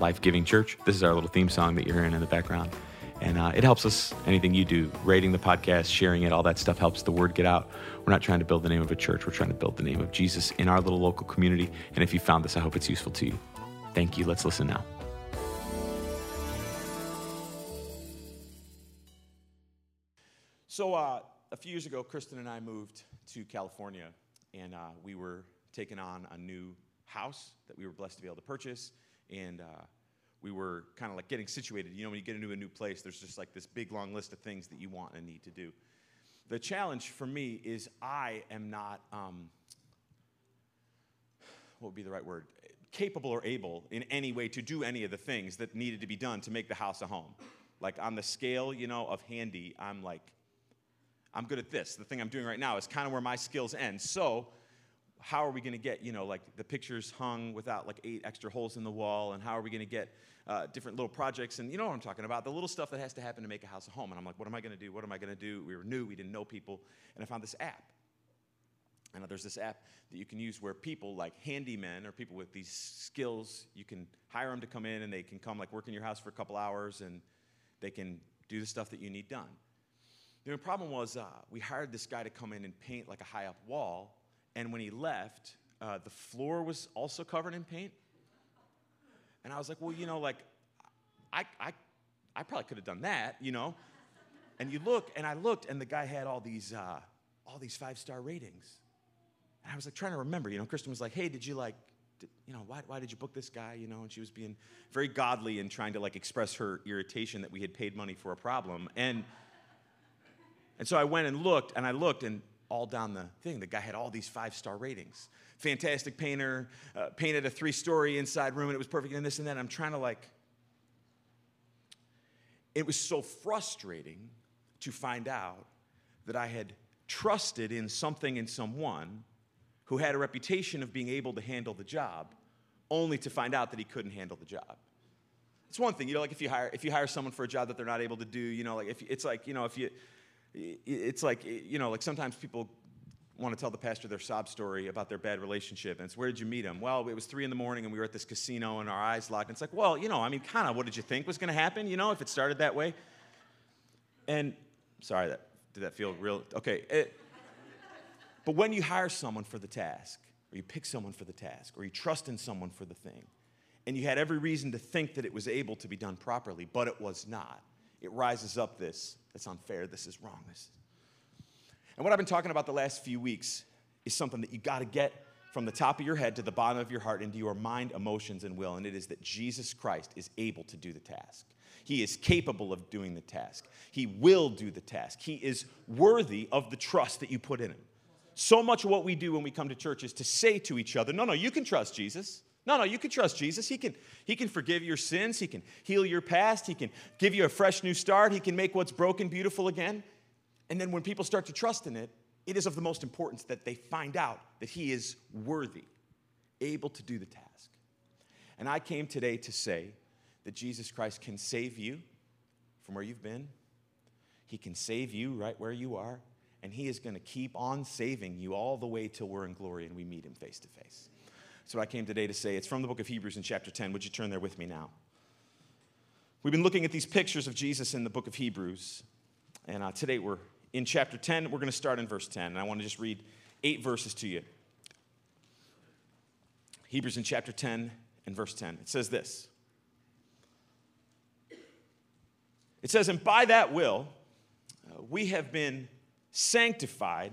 life giving church. This is our little theme song that you're hearing in the background. And uh, it helps us, anything you do, rating the podcast, sharing it, all that stuff helps the word get out. We're not trying to build the name of a church, we're trying to build the name of Jesus in our little local community. And if you found this, I hope it's useful to you. Thank you. Let's listen now. So, uh, a few years ago, Kristen and I moved to California, and uh, we were taking on a new house that we were blessed to be able to purchase and uh, we were kind of like getting situated. You know, when you get into a new place, there's just like this big long list of things that you want and need to do. The challenge for me is I am not, um, what would be the right word? Capable or able in any way to do any of the things that needed to be done to make the house a home. Like on the scale, you know, of handy, I'm like, I'm good at this. The thing I'm doing right now is kind of where my skills end. So how are we going to get, you know, like the pictures hung without like eight extra holes in the wall? And how are we going to get uh, different little projects? And you know what I'm talking about? The little stuff that has to happen to make a house a home. And I'm like, what am I going to do? What am I going to do? We were new, we didn't know people. And I found this app. And there's this app that you can use where people like handymen or people with these skills, you can hire them to come in and they can come like work in your house for a couple hours and they can do the stuff that you need done. The problem was uh, we hired this guy to come in and paint like a high up wall and when he left, uh, the floor was also covered in paint. And I was like, well, you know, like, I, I, I probably could have done that, you know. And you look, and I looked, and the guy had all these, uh, all these five star ratings. And I was like trying to remember, you know. Kristen was like, hey, did you like, did, you know, why, why did you book this guy, you know? And she was being very godly and trying to like express her irritation that we had paid money for a problem. And and so I went and looked, and I looked, and all down the thing. The guy had all these five star ratings. Fantastic painter, uh, painted a three story inside room and it was perfect and this and that. I'm trying to like, it was so frustrating to find out that I had trusted in something and someone who had a reputation of being able to handle the job, only to find out that he couldn't handle the job. It's one thing, you know, like if you hire if you hire someone for a job that they're not able to do, you know, like if it's like you know if you it's like, you know, like sometimes people want to tell the pastor their sob story about their bad relationship. And it's, where did you meet him? Well, it was three in the morning and we were at this casino and our eyes locked. And it's like, well, you know, I mean, kind of what did you think was going to happen, you know, if it started that way? And sorry, that, did that feel real? Okay. It, but when you hire someone for the task, or you pick someone for the task, or you trust in someone for the thing, and you had every reason to think that it was able to be done properly, but it was not, it rises up this that's unfair, this is wrong. This. And what I've been talking about the last few weeks is something that you got to get from the top of your head to the bottom of your heart into your mind, emotions, and will, and it is that Jesus Christ is able to do the task. He is capable of doing the task. He will do the task. He is worthy of the trust that you put in him. So much of what we do when we come to church is to say to each other, No, no, you can trust Jesus. No, no, you can trust Jesus. He can, he can forgive your sins. He can heal your past. He can give you a fresh new start. He can make what's broken beautiful again. And then when people start to trust in it, it is of the most importance that they find out that He is worthy, able to do the task. And I came today to say that Jesus Christ can save you from where you've been, He can save you right where you are, and He is going to keep on saving you all the way till we're in glory and we meet Him face to face. That's what I came today to say. It's from the book of Hebrews in chapter 10. Would you turn there with me now? We've been looking at these pictures of Jesus in the book of Hebrews. And uh, today we're in chapter 10. We're going to start in verse 10. And I want to just read eight verses to you. Hebrews in chapter 10 and verse 10. It says this It says, And by that will, uh, we have been sanctified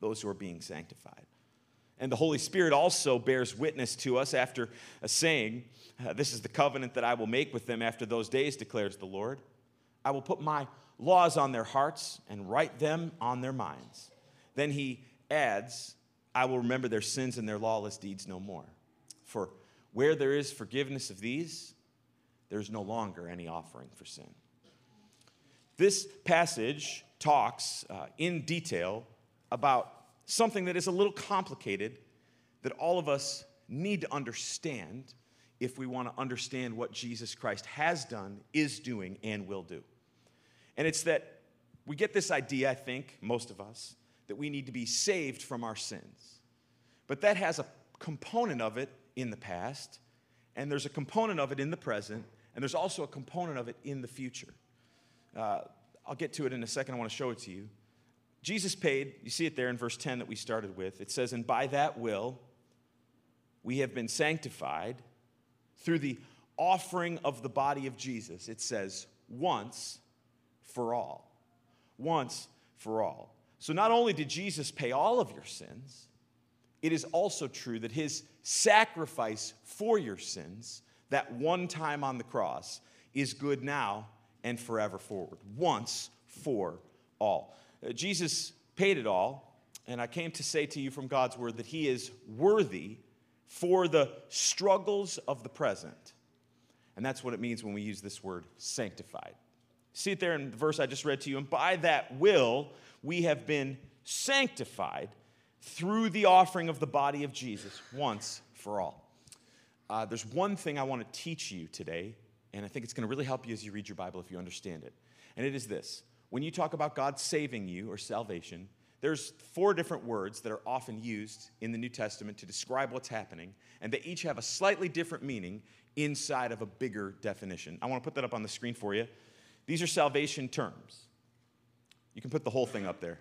those who are being sanctified. And the Holy Spirit also bears witness to us after saying, uh, This is the covenant that I will make with them after those days, declares the Lord. I will put my laws on their hearts and write them on their minds. Then he adds, I will remember their sins and their lawless deeds no more. For where there is forgiveness of these, there's no longer any offering for sin. This passage talks uh, in detail about something that is a little complicated that all of us need to understand if we want to understand what Jesus Christ has done, is doing, and will do. And it's that we get this idea, I think, most of us, that we need to be saved from our sins. But that has a component of it in the past, and there's a component of it in the present, and there's also a component of it in the future. Uh, I'll get to it in a second. I want to show it to you. Jesus paid, you see it there in verse 10 that we started with. It says, And by that will we have been sanctified through the offering of the body of Jesus. It says, once for all. Once for all. So not only did Jesus pay all of your sins, it is also true that his sacrifice for your sins, that one time on the cross, is good now and forever forward. Once for all. Uh, Jesus paid it all, and I came to say to you from God's word that he is worthy for the struggles of the present. And that's what it means when we use this word sanctified. See it there in the verse I just read to you. And by that will, we have been sanctified through the offering of the body of Jesus once for all. Uh, there's one thing I want to teach you today, and I think it's going to really help you as you read your Bible if you understand it. And it is this when you talk about God saving you or salvation, there's four different words that are often used in the New Testament to describe what's happening, and they each have a slightly different meaning inside of a bigger definition. I want to put that up on the screen for you. These are salvation terms. You can put the whole thing up there.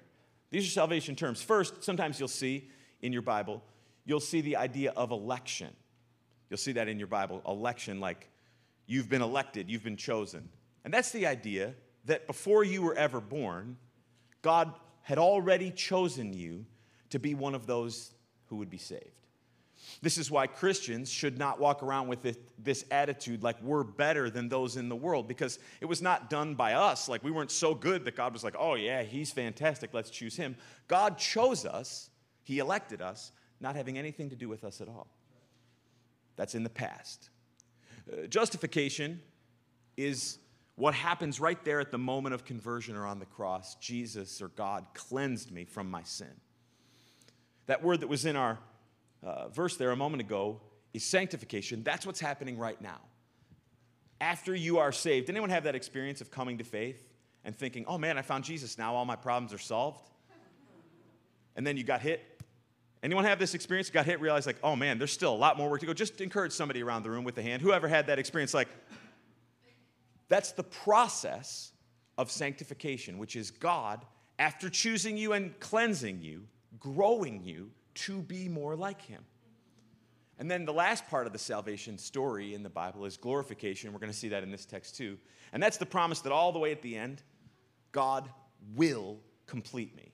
These are salvation terms. First, sometimes you'll see in your Bible, you'll see the idea of election. You'll see that in your Bible, election, like you've been elected, you've been chosen. And that's the idea that before you were ever born, God had already chosen you to be one of those who would be saved. This is why Christians should not walk around with this attitude like we're better than those in the world because it was not done by us. Like we weren't so good that God was like, oh, yeah, he's fantastic, let's choose him. God chose us, he elected us, not having anything to do with us at all. That's in the past. Uh, justification is what happens right there at the moment of conversion or on the cross. Jesus or God cleansed me from my sin. That word that was in our uh, verse there a moment ago is sanctification. That's what's happening right now. After you are saved, anyone have that experience of coming to faith and thinking, oh man, I found Jesus, now all my problems are solved? And then you got hit? Anyone have this experience? Got hit, realized like, oh man, there's still a lot more work to go. Just encourage somebody around the room with a hand. Whoever had that experience, like, that's the process of sanctification, which is God, after choosing you and cleansing you, growing you to be more like Him. And then the last part of the salvation story in the Bible is glorification. We're going to see that in this text too. And that's the promise that all the way at the end, God will complete me.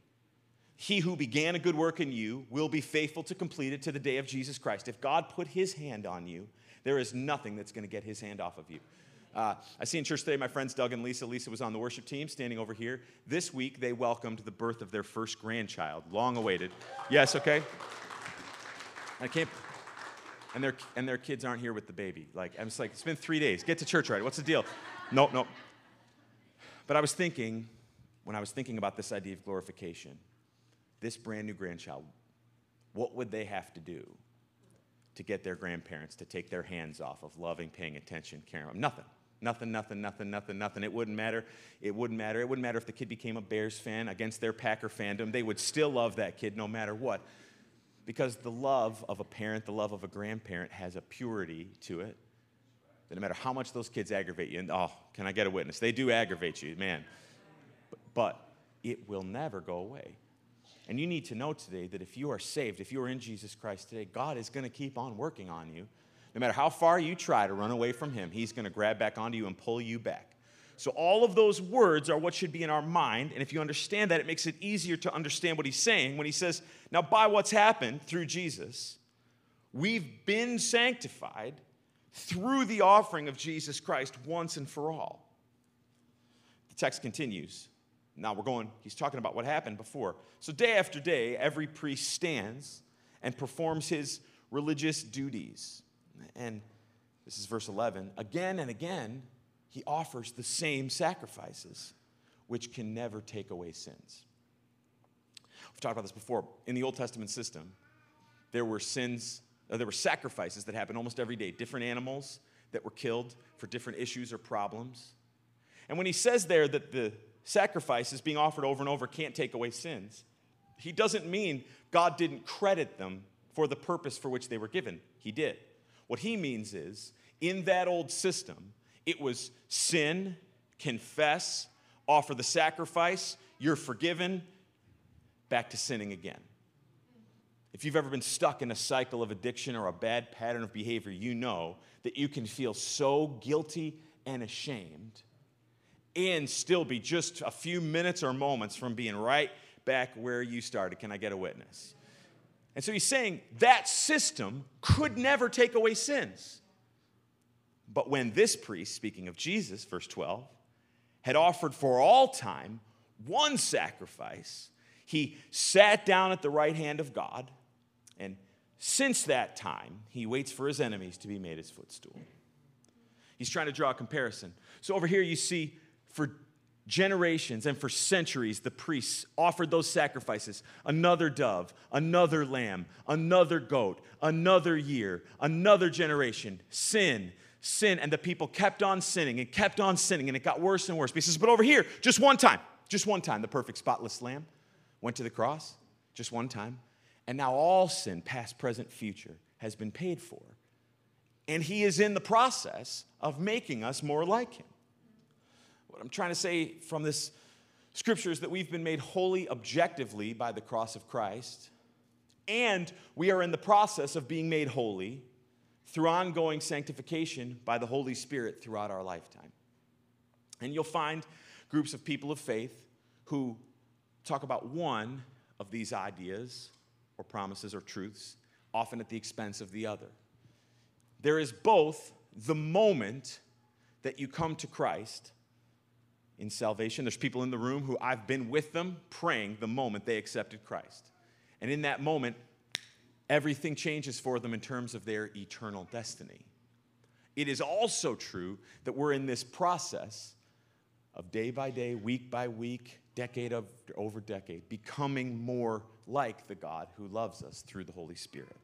He who began a good work in you will be faithful to complete it to the day of Jesus Christ. If God put his hand on you, there is nothing that's going to get his hand off of you. Uh, I see in church today my friends Doug and Lisa. Lisa was on the worship team standing over here. This week they welcomed the birth of their first grandchild, long awaited. Yes, okay? I can't. And their, and their kids aren't here with the baby. Like, I'm just like, it's been three days. Get to church right. What's the deal? Nope, nope. But I was thinking, when I was thinking about this idea of glorification, this brand new grandchild, what would they have to do to get their grandparents to take their hands off of loving, paying attention, caring? Nothing. Nothing, nothing, nothing, nothing, nothing. It wouldn't matter. It wouldn't matter. It wouldn't matter if the kid became a Bears fan against their Packer fandom. They would still love that kid no matter what. Because the love of a parent, the love of a grandparent has a purity to it that no matter how much those kids aggravate you, and oh, can I get a witness? They do aggravate you, man. But, but it will never go away. And you need to know today that if you are saved, if you are in Jesus Christ today, God is going to keep on working on you No matter how far you try to run away from him, he's going to grab back onto you and pull you back. So, all of those words are what should be in our mind. And if you understand that, it makes it easier to understand what he's saying when he says, Now, by what's happened through Jesus, we've been sanctified through the offering of Jesus Christ once and for all. The text continues. Now we're going, he's talking about what happened before. So, day after day, every priest stands and performs his religious duties. And this is verse 11. Again and again, he offers the same sacrifices, which can never take away sins. We've talked about this before. In the Old Testament system, there were sins, uh, there were sacrifices that happened almost every day, different animals that were killed for different issues or problems. And when he says there that the sacrifices being offered over and over can't take away sins, he doesn't mean God didn't credit them for the purpose for which they were given. He did. What he means is, in that old system, it was sin, confess, offer the sacrifice, you're forgiven, back to sinning again. If you've ever been stuck in a cycle of addiction or a bad pattern of behavior, you know that you can feel so guilty and ashamed and still be just a few minutes or moments from being right back where you started. Can I get a witness? And so he's saying that system could never take away sins. But when this priest, speaking of Jesus, verse 12, had offered for all time one sacrifice, he sat down at the right hand of God, and since that time, he waits for his enemies to be made his footstool. He's trying to draw a comparison. So over here, you see for generations and for centuries, the priests offered those sacrifices another dove, another lamb, another goat, another year, another generation. Sin, sin. And the people kept on sinning and kept on sinning, and it got worse and worse. But he says, But over here, just one time, just one time, the perfect spotless lamb went to the cross, just one time. And now all sin, past, present, future, has been paid for. And he is in the process of making us more like him. What I'm trying to say from this scripture is that we've been made holy objectively by the cross of Christ, and we are in the process of being made holy through ongoing sanctification by the Holy Spirit throughout our lifetime. And you'll find groups of people of faith who talk about one of these ideas or promises or truths, often at the expense of the other. There is both the moment that you come to Christ in salvation. There's people in the room who I've been with them praying the moment they accepted Christ. And in that moment, everything changes for them in terms of their eternal destiny. It is also true that we're in this process of day by day, week by week, decade over decade, becoming more like the God who loves us through the Holy Spirit.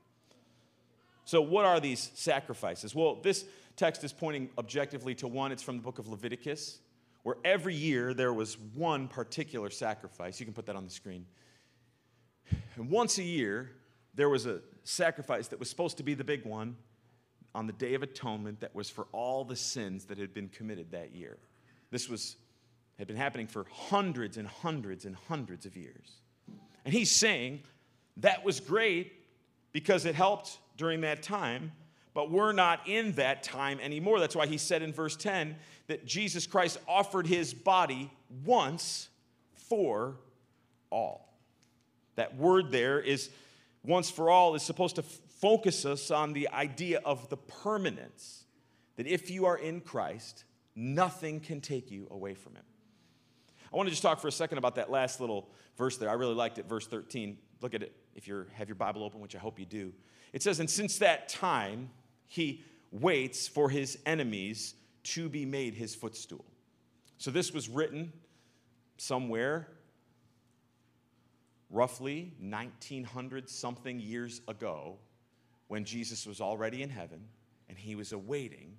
So, what are these sacrifices? Well, this text is pointing objectively to one, it's from the book of Leviticus where every year there was one particular sacrifice. You can put that on the screen. And once a year, there was a sacrifice that was supposed to be the big one on the Day of Atonement that was for all the sins that had been committed that year. This was, had been happening for hundreds and hundreds and hundreds of years. And he's saying that was great because it helped during that time, but we're not in that time anymore. That's why he said in verse 10 that Jesus Christ offered his body once for all. That word there is once for all is supposed to f- focus us on the idea of the permanence. That if you are in Christ, nothing can take you away from him. I want to just talk for a second about that last little verse there. I really liked it, verse 13. Look at it if you have your Bible open, which I hope you do. It says, And since that time, he waits for his enemies to be made his footstool. So this was written somewhere roughly 1900 something years ago when Jesus was already in heaven and he was awaiting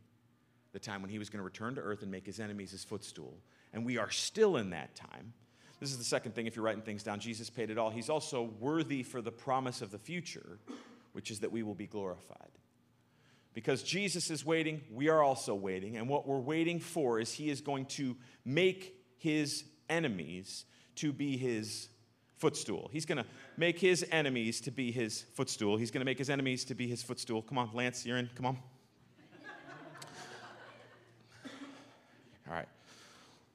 the time when he was going to return to earth and make his enemies his footstool. And we are still in that time. This is the second thing if you're writing things down. Jesus paid it all. He's also worthy for the promise of the future, which is that we will be glorified. Because Jesus is waiting, we are also waiting. And what we're waiting for is he is going to make his enemies to be his footstool. He's going to make his enemies to be his footstool. He's going to make his enemies to be his footstool. Come on, Lance, you're in. Come on. All right.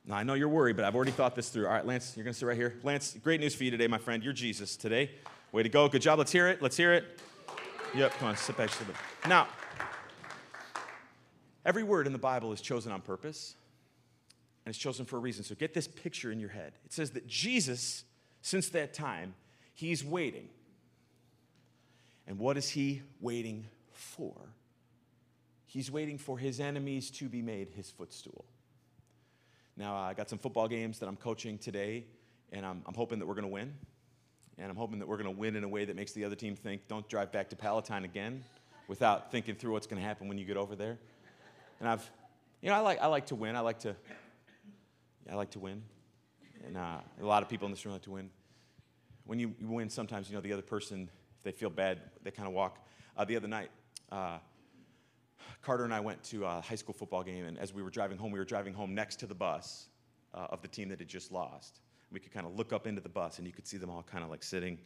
Now, I know you're worried, but I've already thought this through. All right, Lance, you're going to sit right here. Lance, great news for you today, my friend. You're Jesus today. Way to go. Good job. Let's hear it. Let's hear it. Yep, come on, sit back. Now, every word in the Bible is chosen on purpose, and it's chosen for a reason. So get this picture in your head. It says that Jesus, since that time, he's waiting. And what is he waiting for? He's waiting for his enemies to be made his footstool. Now, I got some football games that I'm coaching today, and I'm, I'm hoping that we're going to win. And I'm hoping that we're going to win in a way that makes the other team think, don't drive back to Palatine again without thinking through what's going to happen when you get over there. And I've, you know, I like, I like to win. I like to, I like to win. And uh, a lot of people in this room like to win. When you, you win, sometimes, you know, the other person, if they feel bad, they kind of walk. Uh, the other night, uh, Carter and I went to a high school football game, and as we were driving home, we were driving home next to the bus uh, of the team that had just lost. We could kind of look up into the bus, and you could see them all kind of like sitting.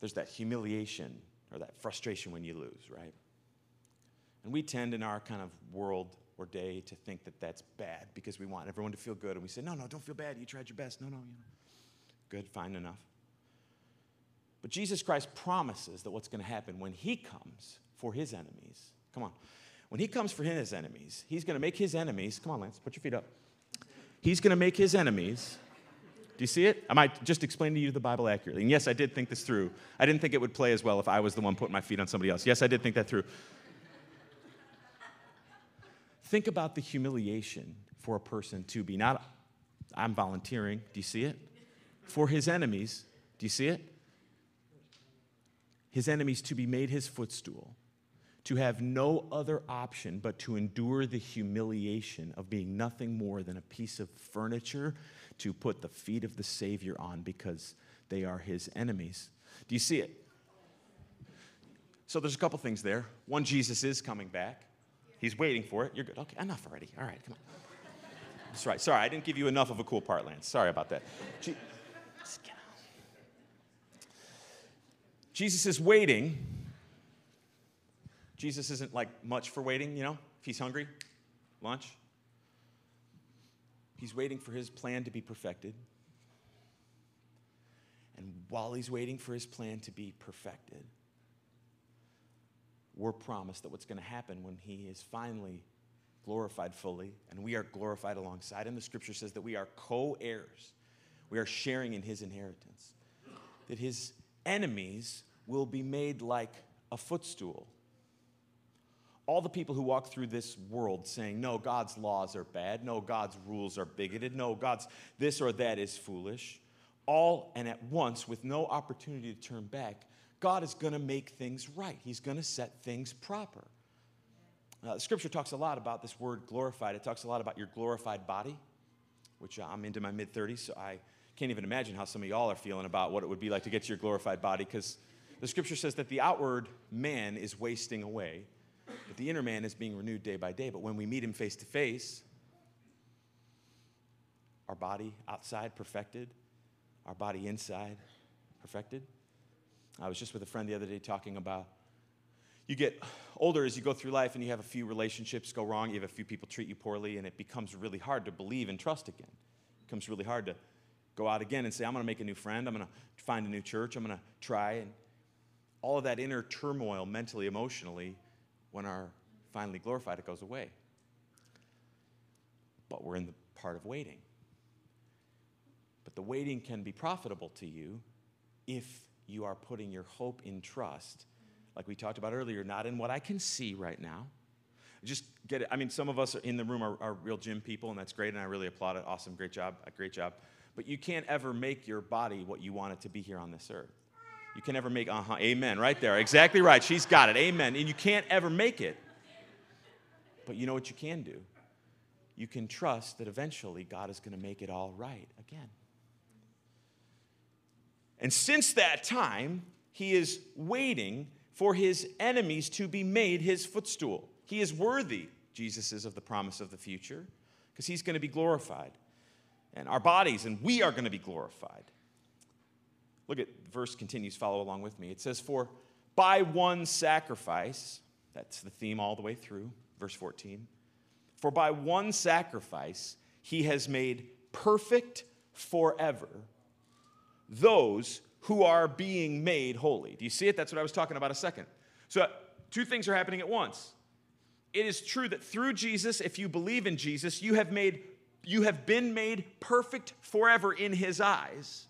There's that humiliation or that frustration when you lose, right? And we tend in our kind of world or day to think that that's bad because we want everyone to feel good. And we say, no, no, don't feel bad. You tried your best. No, no, you know. Good, fine enough. But Jesus Christ promises that what's going to happen when he comes for his enemies. Come on. When he comes for his enemies, he's going to make his enemies. Come on, Lance, put your feet up. He's going to make his enemies. Do you see it? I might just explain to you the Bible accurately. And yes, I did think this through. I didn't think it would play as well if I was the one putting my feet on somebody else. Yes, I did think that through. Think about the humiliation for a person to be not, I'm volunteering. Do you see it? For his enemies. Do you see it? His enemies to be made his footstool to have no other option but to endure the humiliation of being nothing more than a piece of furniture to put the feet of the Savior on because they are his enemies. Do you see it? So there's a couple things there. One, Jesus is coming back. He's waiting for it. You're good. Okay, enough already. All right, come on. That's right. Sorry, I didn't give you enough of a cool part, Lance. Sorry about that. Jesus is waiting Jesus isn't like much for waiting, you know, if he's hungry, lunch. He's waiting for his plan to be perfected. And while he's waiting for his plan to be perfected, we're promised that what's going to happen when he is finally glorified fully and we are glorified alongside him, the scripture says that we are co heirs. We are sharing in his inheritance. That his enemies will be made like a footstool all the people who walk through this world saying, no, God's laws are bad, no, God's rules are bigoted, no, God's this or that is foolish, all and at once with no opportunity to turn back, God is going to make things right. He's going to set things proper. Uh, the scripture talks a lot about this word glorified. It talks a lot about your glorified body, which I'm into my mid 30s, so I can't even imagine how some of y'all are feeling about what it would be like to get to your glorified body because the scripture says that the outward man is wasting away but the inner man is being renewed day by day. But when we meet him face to face, our body outside perfected, our body inside perfected. I was just with a friend the other day talking about you get older as you go through life and you have a few relationships go wrong, you have a few people treat you poorly, and it becomes really hard to believe and trust again. It becomes really hard to go out again and say, I'm going to make a new friend, I'm going to find a new church, I'm going to try. And all of that inner turmoil, mentally, emotionally, when our finally glorified, it goes away. But we're in the part of waiting. But the waiting can be profitable to you if you are putting your hope in trust, like we talked about earlier, not in what I can see right now. Just get it. I mean, some of us in the room are, are real gym people, and that's great, and I really applaud it. Awesome, great job, great job. But you can't ever make your body what you want it to be here on this earth. You can never make, uh huh, amen, right there. Exactly right. She's got it, amen. And you can't ever make it. But you know what you can do? You can trust that eventually God is going to make it all right again. And since that time, he is waiting for his enemies to be made his footstool. He is worthy, Jesus is, of the promise of the future, because he's going to be glorified. And our bodies, and we are going to be glorified. Look at verse continues, follow along with me. It says, For by one sacrifice, that's the theme all the way through, verse 14, For by one sacrifice he has made perfect forever those who are being made holy. Do you see it? That's what I was talking about a second. So, two things are happening at once. It is true that through Jesus, if you believe in Jesus, you have made you have been made perfect forever in his eyes.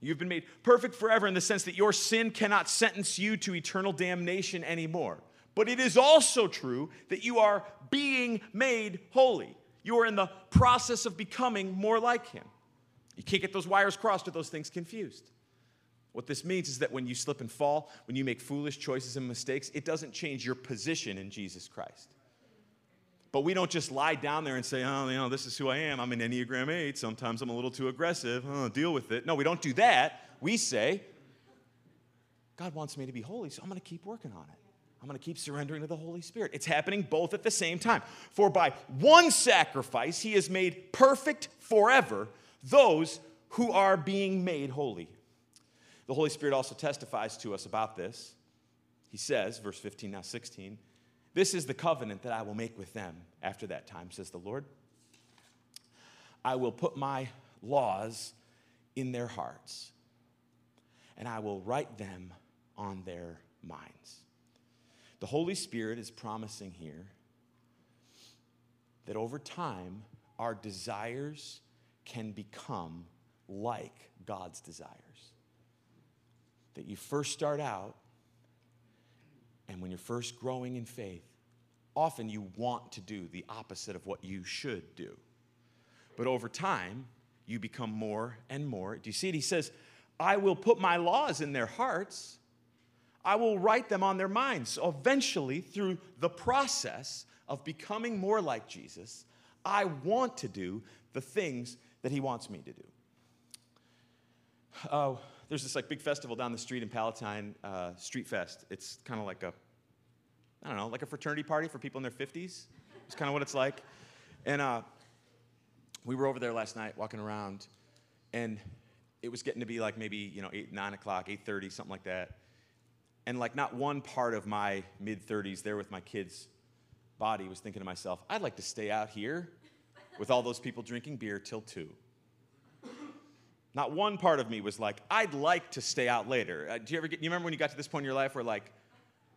You've been made perfect forever in the sense that your sin cannot sentence you to eternal damnation anymore. But it is also true that you are being made holy. You are in the process of becoming more like him. You can't get those wires crossed or those things confused. What this means is that when you slip and fall, when you make foolish choices and mistakes, it doesn't change your position in Jesus Christ. But we don't just lie down there and say, oh, you know, this is who I am. I'm an Enneagram 8. Sometimes I'm a little too aggressive. Oh, deal with it. No, we don't do that. We say, God wants me to be holy, so I'm going to keep working on it. I'm going to keep surrendering to the Holy Spirit. It's happening both at the same time. For by one sacrifice, he has made perfect forever those who are being made holy. The Holy Spirit also testifies to us about this. He says, verse 15, now 16, this is the covenant that I will make with them after that time, says the Lord. I will put my laws in their hearts, and I will write them on their minds. The Holy Spirit is promising here that over time, our desires can become like God's desires. That you first start out, and when you're first growing in faith, often you want to do the opposite of what you should do. But over time, you become more and more. Do you see it? He says, I will put my laws in their hearts. I will write them on their minds. So eventually, through the process of becoming more like Jesus, I want to do the things that he wants me to do. Uh, there's this like big festival down the street in Palatine, uh, Street Fest. It's kind of like a, I don't know, like a fraternity party for people in their 50s. It's kind of what it's like. And uh, we were over there last night walking around, and it was getting to be like maybe you know eight, nine o'clock, eight thirty, something like that. And like not one part of my mid 30s there with my kids' body was thinking to myself, I'd like to stay out here with all those people drinking beer till 2. Not one part of me was like, I'd like to stay out later. Uh, do you ever get, you remember when you got to this point in your life where like,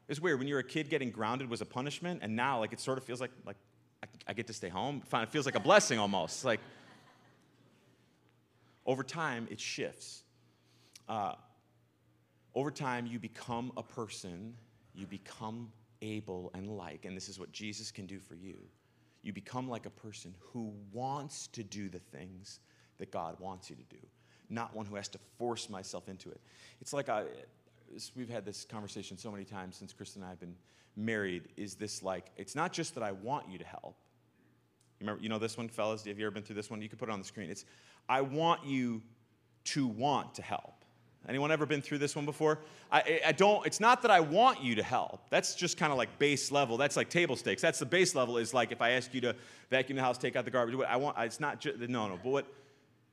it's weird, when you were a kid, getting grounded was a punishment, and now like it sort of feels like, like I, I get to stay home. It feels like a blessing almost. Like, over time, it shifts. Uh, over time, you become a person, you become able and like, and this is what Jesus can do for you you become like a person who wants to do the things that God wants you to do, not one who has to force myself into it. It's like I, we've had this conversation so many times since Kristen and I have been married. Is this like, it's not just that I want you to help. You remember, you know this one, fellas? Have you ever been through this one? You can put it on the screen. It's, I want you to want to help. Anyone ever been through this one before? I, I don't, it's not that I want you to help. That's just kind of like base level. That's like table stakes. That's the base level is like if I ask you to vacuum the house, take out the garbage, I want, it's not just, no, no, but what,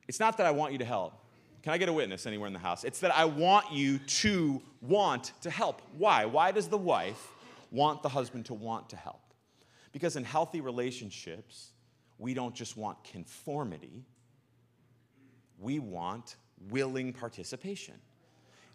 it's not that I want you to help. Can I get a witness anywhere in the house? It's that I want you to want to help. Why? Why does the wife want the husband to want to help? Because in healthy relationships, we don't just want conformity, we want willing participation.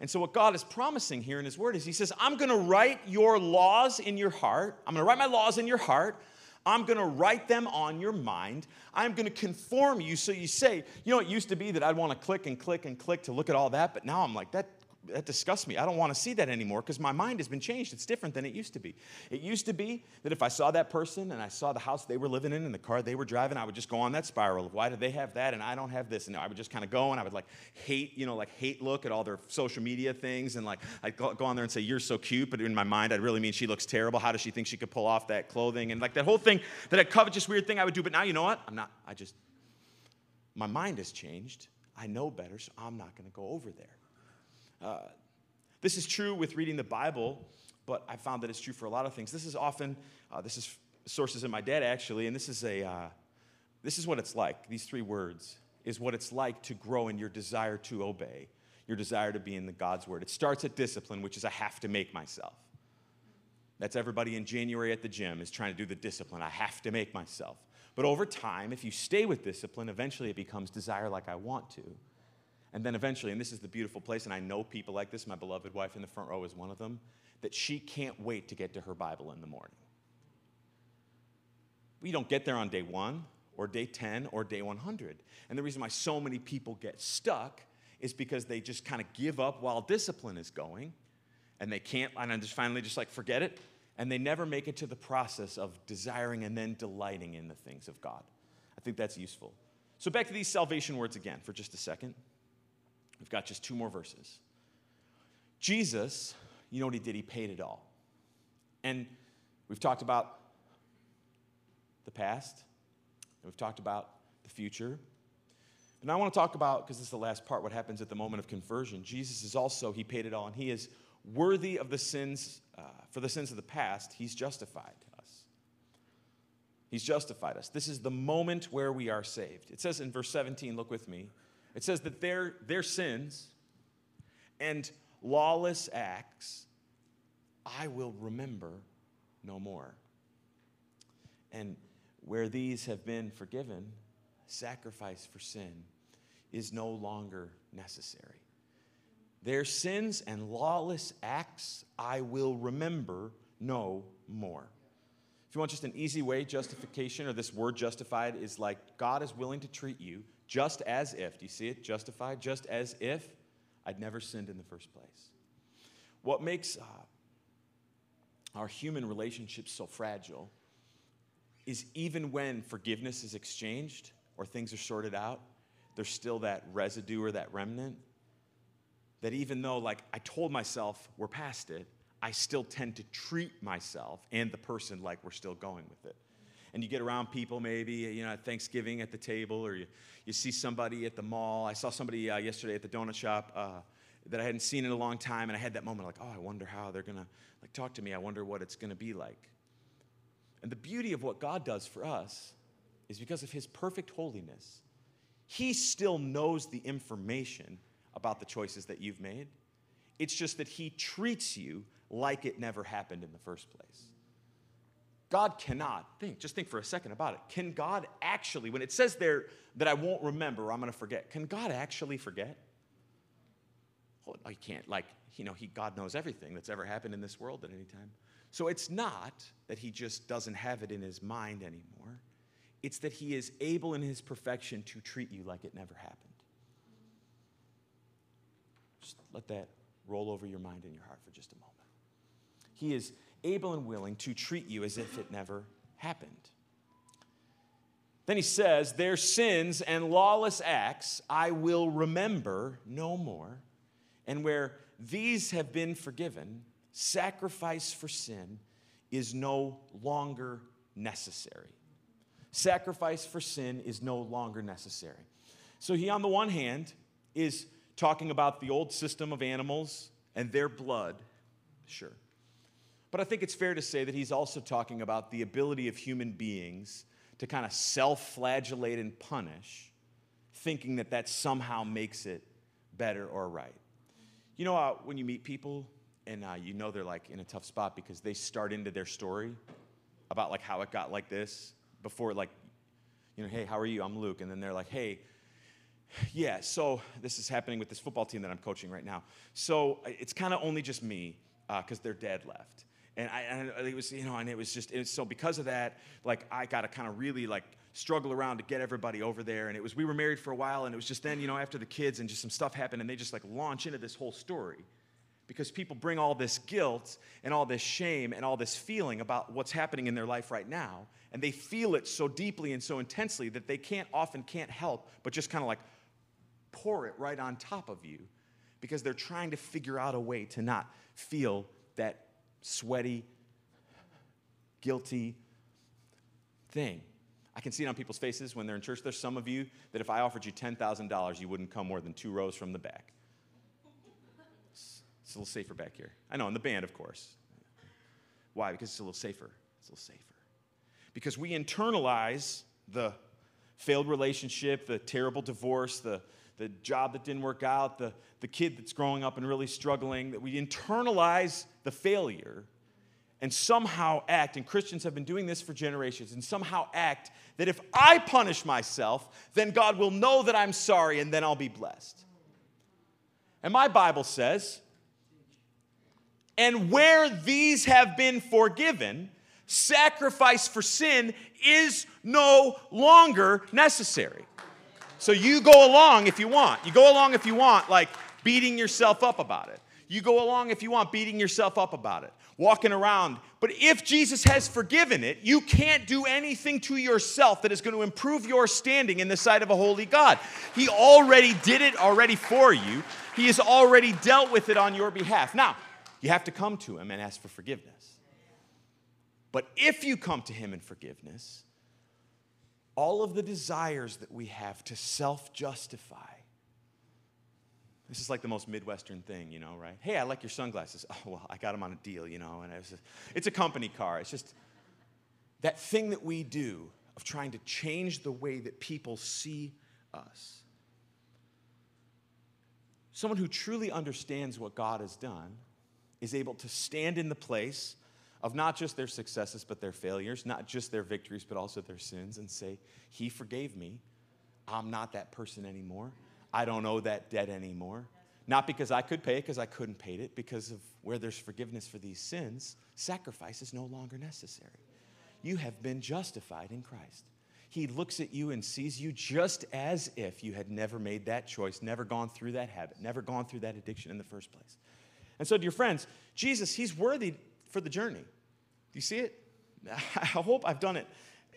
And so, what God is promising here in His Word is He says, I'm going to write your laws in your heart. I'm going to write my laws in your heart. I'm going to write them on your mind. I'm going to conform you so you say, you know, it used to be that I'd want to click and click and click to look at all that, but now I'm like, that that disgusts me. I don't want to see that anymore because my mind has been changed. It's different than it used to be. It used to be that if I saw that person and I saw the house they were living in and the car they were driving, I would just go on that spiral of why do they have that and I don't have this. And I would just kind of go and I would like hate, you know, like hate look at all their social media things and like I'd go, on there and say, You're so cute, but in my mind, I'd really mean she looks terrible. How does she think she could pull off that clothing? And like that whole thing, that covetous weird thing I would do. But now, you know what? I'm not, I just, my mind has changed. I know better, so I'm not going to go over there. Uh, this is true with reading the Bible, but I found that it's true for a lot of things. This is often, uh, this is sources in my dad actually, and this is a, uh, this is what it's like. These three words is what it's like to grow in your desire to obey, your desire to be in the God's word. It starts at discipline, which is I have to make myself. That's everybody in January at the gym is trying to do the discipline. I have to make myself. But over time, if you stay with discipline, eventually it becomes desire like I want to. And then eventually, and this is the beautiful place, and I know people like this, my beloved wife in the front row is one of them, that she can't wait to get to her Bible in the morning. We don't get there on day one or day 10 or day 100. And the reason why so many people get stuck is because they just kind of give up while discipline is going and they can't, and then just finally just like forget it, and they never make it to the process of desiring and then delighting in the things of God. I think that's useful. So back to these salvation words again for just a second. We've got just two more verses. Jesus, you know what he did? He paid it all. And we've talked about the past, and we've talked about the future. And I want to talk about, because this is the last part, what happens at the moment of conversion. Jesus is also, he paid it all, and he is worthy of the sins, uh, for the sins of the past, he's justified us. He's justified us. This is the moment where we are saved. It says in verse 17, look with me. It says that their, their sins and lawless acts I will remember no more. And where these have been forgiven, sacrifice for sin is no longer necessary. Their sins and lawless acts I will remember no more. If you want just an easy way, justification, or this word justified, is like God is willing to treat you just as if, do you see it? Justified, just as if I'd never sinned in the first place. What makes uh, our human relationships so fragile is even when forgiveness is exchanged or things are sorted out, there's still that residue or that remnant that even though, like, I told myself we're past it, I still tend to treat myself and the person like we're still going with it. And you get around people maybe, you know, at Thanksgiving at the table, or you, you see somebody at the mall. I saw somebody uh, yesterday at the donut shop uh, that I hadn't seen in a long time, and I had that moment like, oh, I wonder how they're gonna like talk to me. I wonder what it's gonna be like. And the beauty of what God does for us is because of His perfect holiness, He still knows the information about the choices that you've made. It's just that He treats you like it never happened in the first place. God cannot think, just think for a second about it. Can God actually, when it says there that I won't remember, I'm going to forget, can God actually forget? Well, he can't. Like, you know, he, God knows everything that's ever happened in this world at any time. So it's not that he just doesn't have it in his mind anymore, it's that he is able in his perfection to treat you like it never happened. Just let that roll over your mind and your heart for just a moment. He is able and willing to treat you as if it never happened. Then he says, Their sins and lawless acts I will remember no more. And where these have been forgiven, sacrifice for sin is no longer necessary. Sacrifice for sin is no longer necessary. So he, on the one hand, is talking about the old system of animals and their blood, sure. But I think it's fair to say that he's also talking about the ability of human beings to kind of self flagellate and punish, thinking that that somehow makes it better or right. You know, uh, when you meet people and uh, you know they're like in a tough spot because they start into their story about like how it got like this before, like, you know, hey, how are you? I'm Luke. And then they're like, hey, yeah, so this is happening with this football team that I'm coaching right now. So it's kind of only just me because uh, their dad left. And, I, and it was, you know, and it was just, was, so because of that, like, I got to kind of really, like, struggle around to get everybody over there. And it was, we were married for a while, and it was just then, you know, after the kids and just some stuff happened, and they just, like, launch into this whole story. Because people bring all this guilt and all this shame and all this feeling about what's happening in their life right now. And they feel it so deeply and so intensely that they can't often can't help but just kind of like pour it right on top of you because they're trying to figure out a way to not feel that sweaty, guilty thing. I can see it on people's faces when they're in church. There's some of you that if I offered you $10,000, you wouldn't come more than two rows from the back. It's a little safer back here. I know, in the band, of course. Why? Because it's a little safer. It's a little safer. Because we internalize the failed relationship, the terrible divorce, the the job that didn't work out, the, the kid that's growing up and really struggling, that we internalize the failure and somehow act, and Christians have been doing this for generations, and somehow act that if I punish myself, then God will know that I'm sorry and then I'll be blessed. And my Bible says, and where these have been forgiven, sacrifice for sin is no longer necessary. So you go along if you want. You go along if you want, like beating yourself up about it. You go along if you want, beating yourself up about it, walking around. But if Jesus has forgiven it, you can't do anything to yourself that is going to improve your standing in the sight of a holy God. He already did it already for you, He has already dealt with it on your behalf. Now, you have to come to Him and ask for forgiveness. But if you come to Him in forgiveness, all of the desires that we have to self justify, this is like the most Midwestern thing, you know, right? Hey, I like your sunglasses. Oh, well, I got them on a deal, you know, and it's, it's a company car. It's just that thing that we do of trying to change the way that people see us. Someone who truly understands what God has done is able to stand in the place of not just their successes, but their failures, not just their victories, but also their sins, and say, He forgave me. I'm not that person anymore. I don't owe that debt anymore. Not because I could pay it, because I couldn't pay it, because of where there's forgiveness for these sins, sacrifice is no longer necessary. You have been justified in Christ. He looks at you and sees you just as if you had never made that choice, never gone through that habit, never gone through that addiction in the first place. And so, dear friends, Jesus, He's worthy for the journey. Do you see it? I hope I've done it.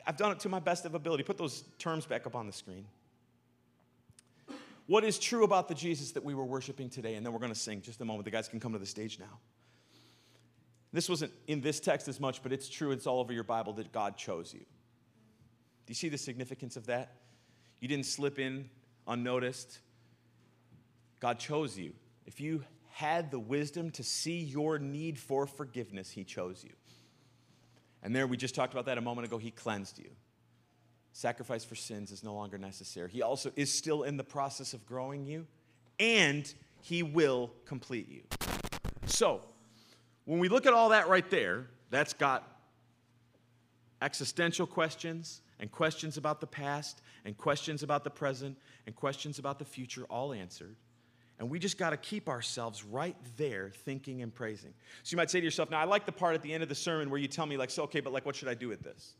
I've done it to my best of ability. Put those terms back up on the screen what is true about the Jesus that we were worshiping today. And then we're going to sing just a moment. The guys can come to the stage now. This wasn't in this text as much, but it's true. It's all over your Bible that God chose you. Do you see the significance of that? You didn't slip in unnoticed. God chose you. If you had the wisdom to see your need for forgiveness, He chose you. And there, we just talked about that a moment ago, He cleansed you. Sacrifice for sins is no longer necessary. He also is still in the process of growing you, and He will complete you. So, when we look at all that right there, that's got existential questions and questions about the past and questions about the present and questions about the future all answered. And we just got to keep ourselves right there thinking and praising. So you might say to yourself, now I like the part at the end of the sermon where you tell me, like, so, okay, but like, what should I do with this?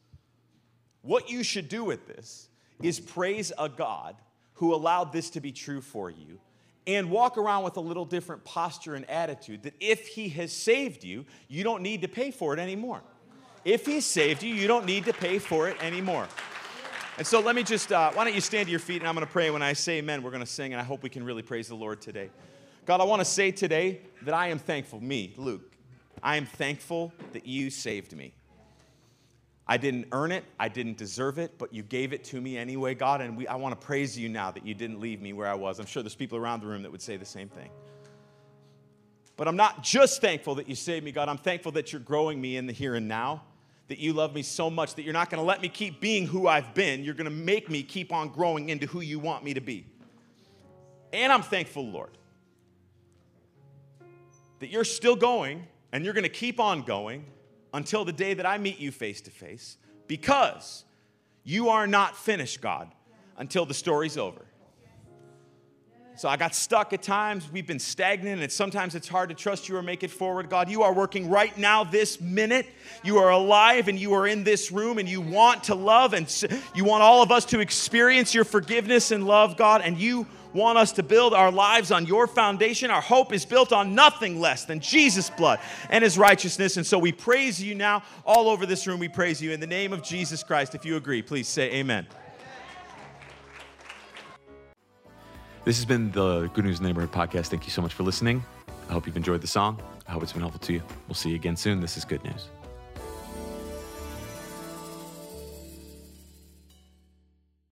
What you should do with this is praise a God who allowed this to be true for you and walk around with a little different posture and attitude that if he has saved you, you don't need to pay for it anymore. If he saved you, you don't need to pay for it anymore. And so let me just, uh, why don't you stand to your feet and I'm going to pray. When I say amen, we're going to sing, and I hope we can really praise the Lord today. God, I want to say today that I am thankful, me, Luke, I am thankful that you saved me. I didn't earn it, I didn't deserve it, but you gave it to me anyway, God, and we, I want to praise you now that you didn't leave me where I was. I'm sure there's people around the room that would say the same thing. But I'm not just thankful that you saved me, God. I'm thankful that you're growing me in the here and now, that you love me so much that you're not going to let me keep being who I've been. You're going to make me keep on growing into who you want me to be. And I'm thankful, Lord, that you're still going and you're going to keep on going until the day that I meet you face to face because you are not finished, God, until the story's over. So I got stuck at times. We've been stagnant, and sometimes it's hard to trust you or make it forward. God, you are working right now, this minute. You are alive, and you are in this room, and you want to love, and you want all of us to experience your forgiveness and love, God, and you want us to build our lives on your foundation. Our hope is built on nothing less than Jesus' blood and his righteousness. And so we praise you now. All over this room, we praise you in the name of Jesus Christ. If you agree, please say amen. This has been the Good News Neighborhood podcast. Thank you so much for listening. I hope you've enjoyed the song. I hope it's been helpful to you. We'll see you again soon. This is Good News.